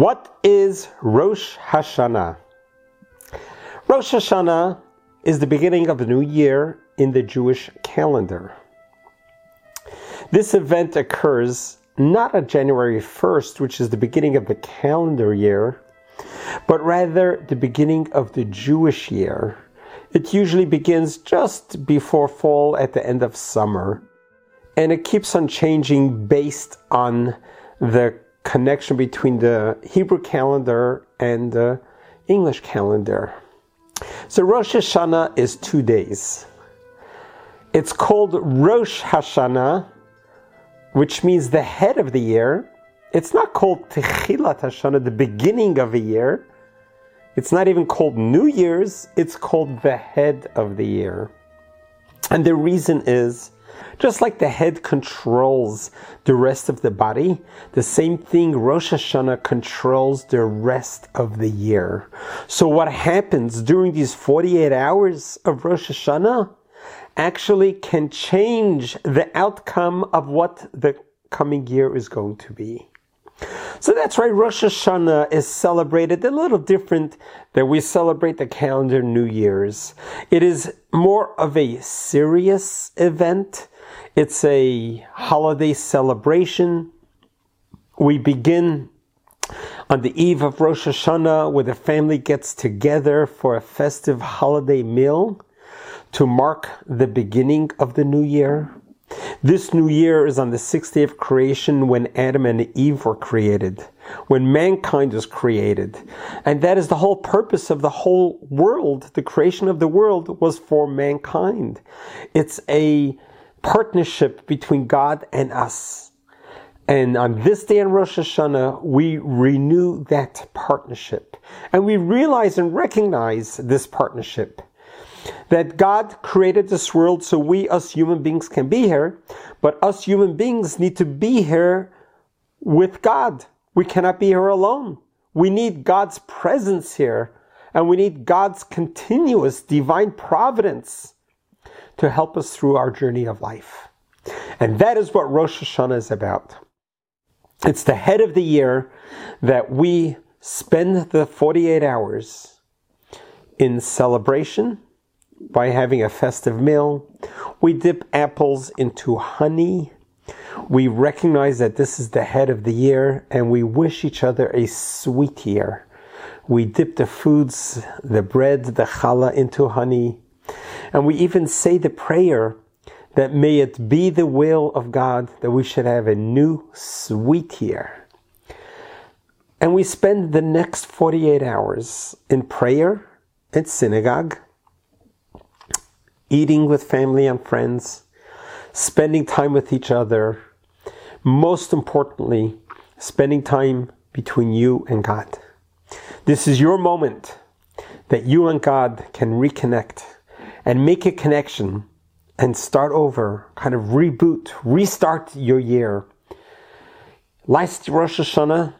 What is Rosh Hashanah? Rosh Hashanah is the beginning of the new year in the Jewish calendar. This event occurs not on January 1st, which is the beginning of the calendar year, but rather the beginning of the Jewish year. It usually begins just before fall at the end of summer, and it keeps on changing based on the connection between the Hebrew calendar and the English calendar. So Rosh Hashanah is two days. It's called Rosh Hashanah, which means the head of the year. It's not called Techilat Hashanah, the beginning of a year. It's not even called New Year's, it's called the head of the year. And the reason is just like the head controls the rest of the body, the same thing Rosh Hashanah controls the rest of the year. So what happens during these 48 hours of Rosh Hashanah actually can change the outcome of what the coming year is going to be. So that's right, Rosh Hashanah is celebrated a little different than we celebrate the calendar New Year's. It is more of a serious event. It's a holiday celebration. We begin on the eve of Rosh Hashanah where the family gets together for a festive holiday meal to mark the beginning of the new year. This new year is on the sixth day of creation when Adam and Eve were created, when mankind was created. And that is the whole purpose of the whole world. The creation of the world was for mankind. It's a partnership between God and us. And on this day in Rosh Hashanah, we renew that partnership. And we realize and recognize this partnership that God created this world so we, us human beings, can be here, but us human beings need to be here with God. We cannot be here alone. We need God's presence here, and we need God's continuous divine providence to help us through our journey of life. And that is what Rosh Hashanah is about. It's the head of the year that we spend the 48 hours in celebration by having a festive meal. We dip apples into honey. We recognize that this is the head of the year and we wish each other a sweet year. We dip the foods, the bread, the challah into honey. And we even say the prayer that may it be the will of God that we should have a new sweet year. And we spend the next 48 hours in prayer and synagogue eating with family and friends, spending time with each other, most importantly, spending time between you and God. This is your moment that you and God can reconnect and make a connection and start over, kind of reboot, restart your year. Last Rosh Hashanah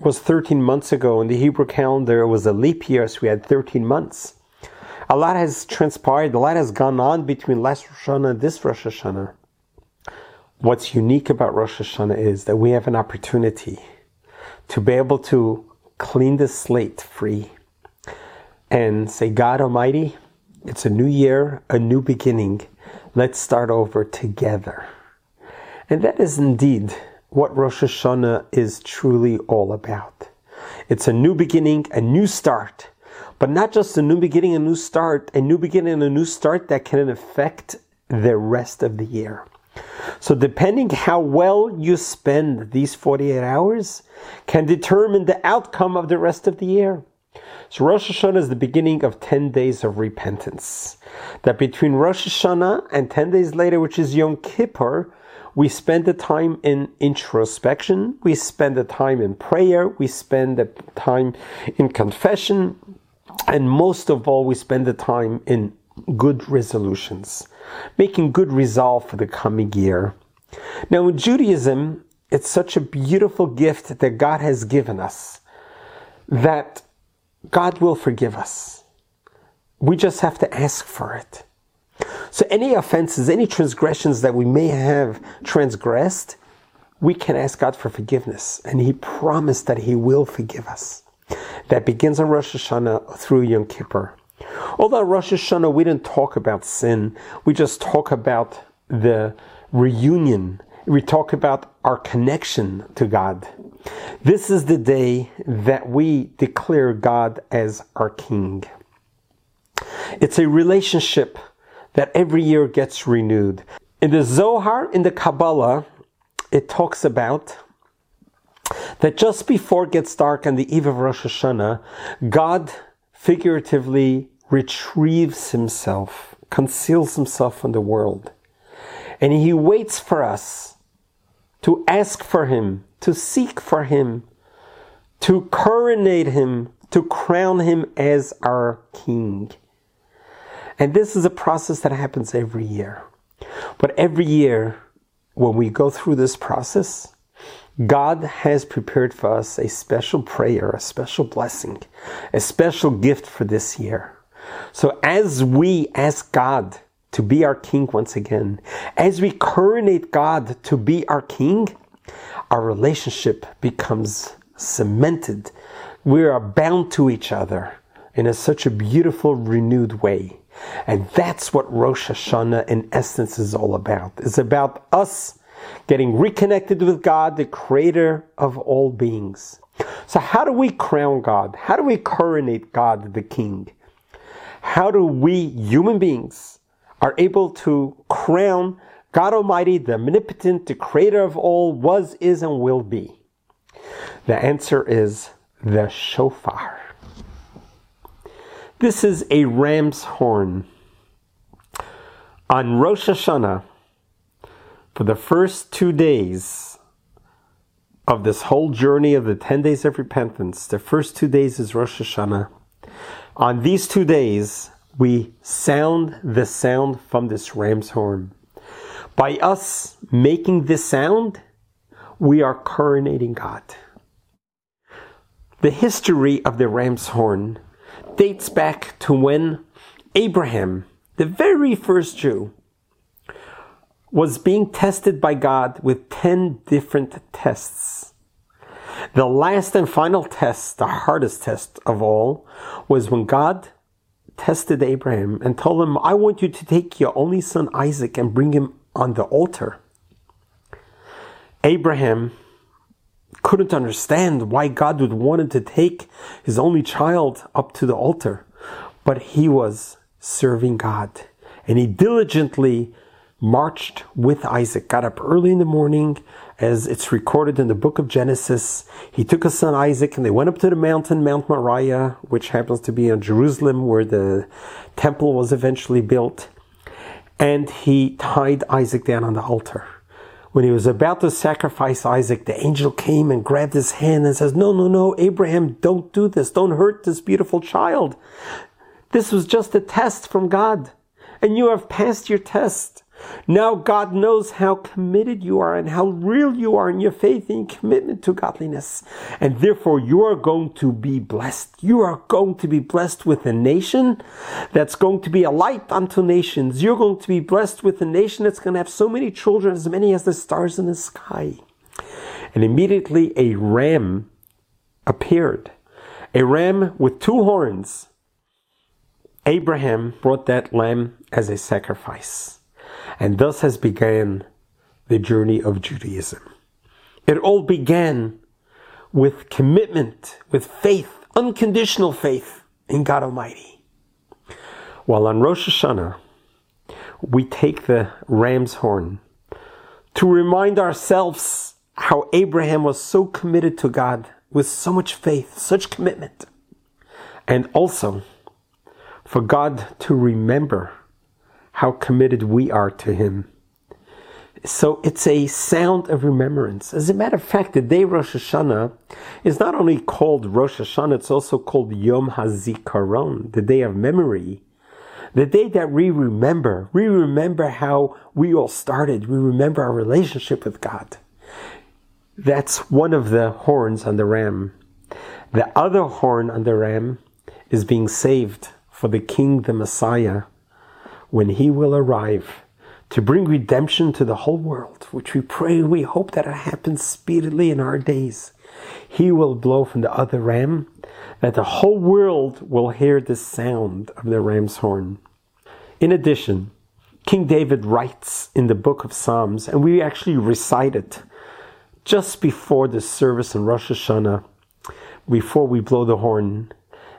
was 13 months ago. In the Hebrew calendar, it was a leap year, so we had 13 months a lot has transpired, a lot has gone on between last Rosh Hashanah and this Rosh Hashanah. What's unique about Rosh Hashanah is that we have an opportunity to be able to clean the slate free and say, God Almighty, it's a new year, a new beginning. Let's start over together. And that is indeed what Rosh Hashanah is truly all about. It's a new beginning, a new start but not just a new beginning, a new start, a new beginning a new start that can affect the rest of the year. So depending how well you spend these 48 hours can determine the outcome of the rest of the year. So Rosh Hashanah is the beginning of 10 days of repentance. That between Rosh Hashanah and 10 days later, which is Yom Kippur, we spend the time in introspection, we spend the time in prayer, we spend the time in confession, and most of all, we spend the time in good resolutions, making good resolve for the coming year. Now, in Judaism, it's such a beautiful gift that God has given us that God will forgive us. We just have to ask for it. So, any offenses, any transgressions that we may have transgressed, we can ask God for forgiveness, and He promised that He will forgive us. That begins on Rosh Hashanah through Yom Kippur. Although Rosh Hashanah, we didn't talk about sin, we just talk about the reunion. We talk about our connection to God. This is the day that we declare God as our King. It's a relationship that every year gets renewed. In the Zohar, in the Kabbalah, it talks about that just before it gets dark on the eve of Rosh Hashanah, God figuratively retrieves himself, conceals himself from the world. And he waits for us to ask for him, to seek for him, to coronate him, to crown him as our king. And this is a process that happens every year. But every year, when we go through this process, God has prepared for us a special prayer, a special blessing, a special gift for this year. So as we ask God to be our king once again, as we coronate God to be our king, our relationship becomes cemented. We are bound to each other in a, such a beautiful, renewed way. And that's what Rosh Hashanah in essence is all about. It's about us getting reconnected with God, the creator of all beings. So how do we crown God? How do we coronate God the King? How do we human beings are able to crown God Almighty, the omnipotent, the creator of all, was, is, and will be? The answer is the shofar. This is a ram's horn. On Rosh Hashanah, for the first two days of this whole journey of the 10 days of repentance, the first two days is Rosh Hashanah. On these two days, we sound the sound from this ram's horn. By us making this sound, we are coronating God. The history of the ram's horn dates back to when Abraham, the very first Jew, was being tested by God with 10 different tests. The last and final test, the hardest test of all, was when God tested Abraham and told him, I want you to take your only son Isaac and bring him on the altar. Abraham couldn't understand why God would want him to take his only child up to the altar. But he was serving God. And he diligently marched with Isaac, got up early in the morning, as it's recorded in the book of Genesis. He took his son Isaac and they went up to the mountain, Mount Moriah, which happens to be in Jerusalem where the temple was eventually built. And he tied Isaac down on the altar. When he was about to sacrifice Isaac, the angel came and grabbed his hand and says, No, no, no, Abraham, don't do this. Don't hurt this beautiful child. This was just a test from God. And you have passed your test. Now God knows how committed you are and how real you are in your faith and commitment to godliness. And therefore you are going to be blessed. You are going to be blessed with a nation that's going to be a light unto nations. You're going to be blessed with a nation that's going to have so many children, as many as the stars in the sky. And immediately a ram appeared. A ram with two horns. Abraham brought that lamb as a sacrifice. And thus has begun the journey of Judaism. It all began with commitment, with faith, unconditional faith in God Almighty. While on Rosh Hashanah, we take the ram's horn to remind ourselves how Abraham was so committed to God with so much faith, such commitment, and also for God to remember how committed we are to Him. So it's a sound of remembrance. As a matter of fact, the day Rosh Hashanah is not only called Rosh Hashanah, it's also called Yom HaZikaron, the day of memory. The day that we remember, we remember how we all started. We remember our relationship with God. That's one of the horns on the ram. The other horn on the ram is being saved for the King, the Messiah, when he will arrive to bring redemption to the whole world, which we pray, we hope that it happens speedily in our days. He will blow from the other ram, that the whole world will hear the sound of the ram's horn. In addition, King David writes in the book of Psalms, and we actually recite it just before the service in Rosh Hashanah, before we blow the horn.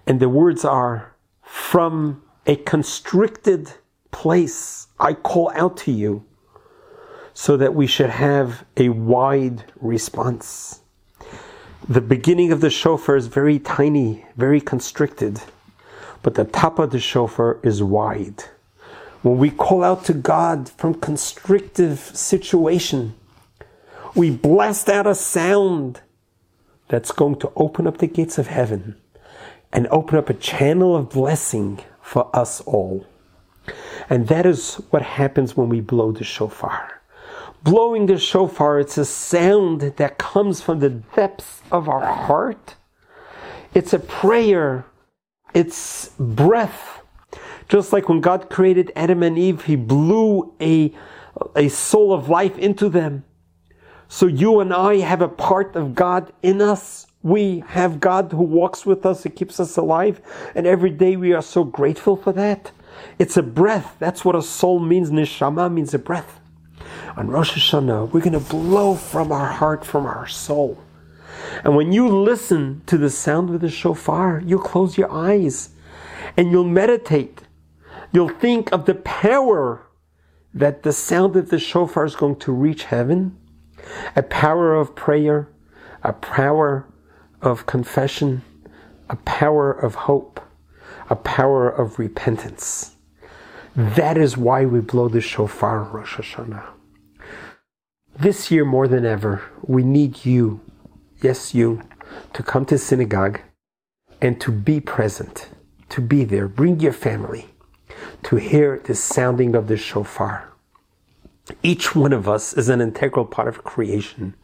And the words are, From a constricted place I call out to you, so that we should have a wide response. The beginning of the shofar is very tiny, very constricted, but the top of the shofar is wide. When we call out to God from constrictive situation, we blast out a sound that's going to open up the gates of heaven and open up a channel of blessing for us all. And that is what happens when we blow the shofar. Blowing the shofar, it's a sound that comes from the depths of our heart. It's a prayer. It's breath. Just like when God created Adam and Eve, He blew a, a soul of life into them. So you and I have a part of God in us. We have God who walks with us, who keeps us alive, and every day we are so grateful for that. It's a breath. That's what a soul means. Neshama means a breath. On Rosh Hashanah, we're going to blow from our heart, from our soul. And when you listen to the sound of the shofar, you'll close your eyes and you'll meditate. You'll think of the power that the sound of the shofar is going to reach heaven a power of prayer, a power of confession, a power of hope, a power of repentance. That is why we blow the shofar on Rosh Hashanah. This year more than ever, we need you, yes, you, to come to synagogue and to be present, to be there. Bring your family to hear the sounding of the shofar. Each one of us is an integral part of creation.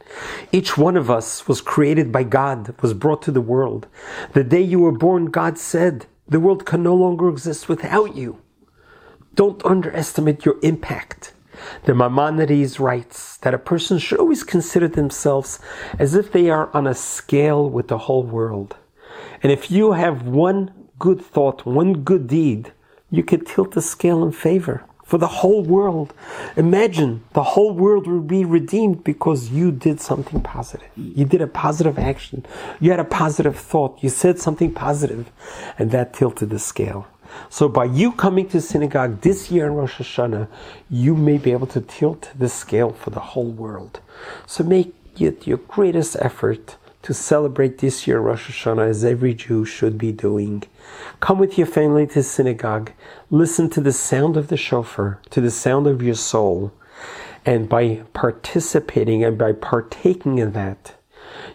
Each one of us was created by God, was brought to the world. The day you were born, God said, the world can no longer exist without you. Don't underestimate your impact. The Maimonides writes that a person should always consider themselves as if they are on a scale with the whole world. And if you have one good thought, one good deed, you could tilt the scale in favor for the whole world. Imagine the whole world will be redeemed because you did something positive. You did a positive action. You had a positive thought. You said something positive, and that tilted the scale. So by you coming to synagogue this year in Rosh Hashanah, you may be able to tilt the scale for the whole world. So make it your greatest effort to celebrate this year Rosh Hashanah as every Jew should be doing. Come with your family to synagogue, listen to the sound of the shofar, to the sound of your soul, and by participating and by partaking in that,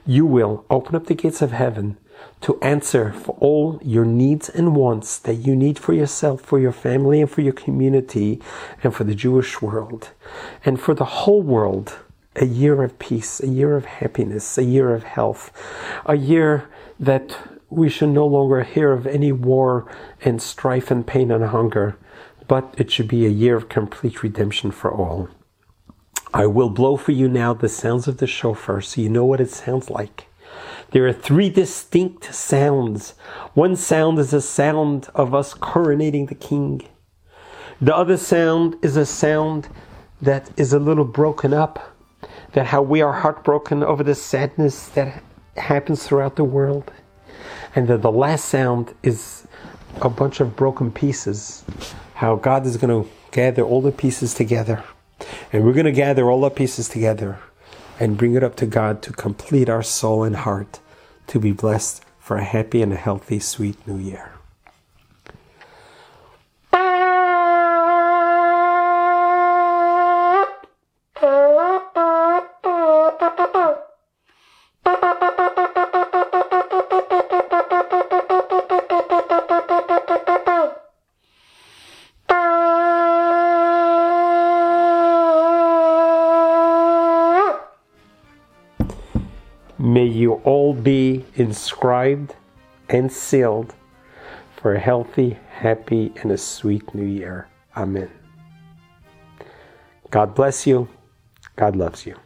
you will open up the gates of heaven to answer for all your needs and wants that you need for yourself, for your family, and for your community, and for the Jewish world, and for the whole world a year of peace, a year of happiness, a year of health, a year that we should no longer hear of any war and strife and pain and hunger, but it should be a year of complete redemption for all. I will blow for you now the sounds of the shofar so you know what it sounds like. There are three distinct sounds. One sound is a sound of us coronating the king. The other sound is a sound that is a little broken up that how we are heartbroken over the sadness that happens throughout the world. And that the last sound is a bunch of broken pieces. How God is going to gather all the pieces together. And we're going to gather all the pieces together and bring it up to God to complete our soul and heart to be blessed for a happy and a healthy, sweet new year. All be inscribed and sealed for a healthy, happy, and a sweet new year. Amen. God bless you. God loves you.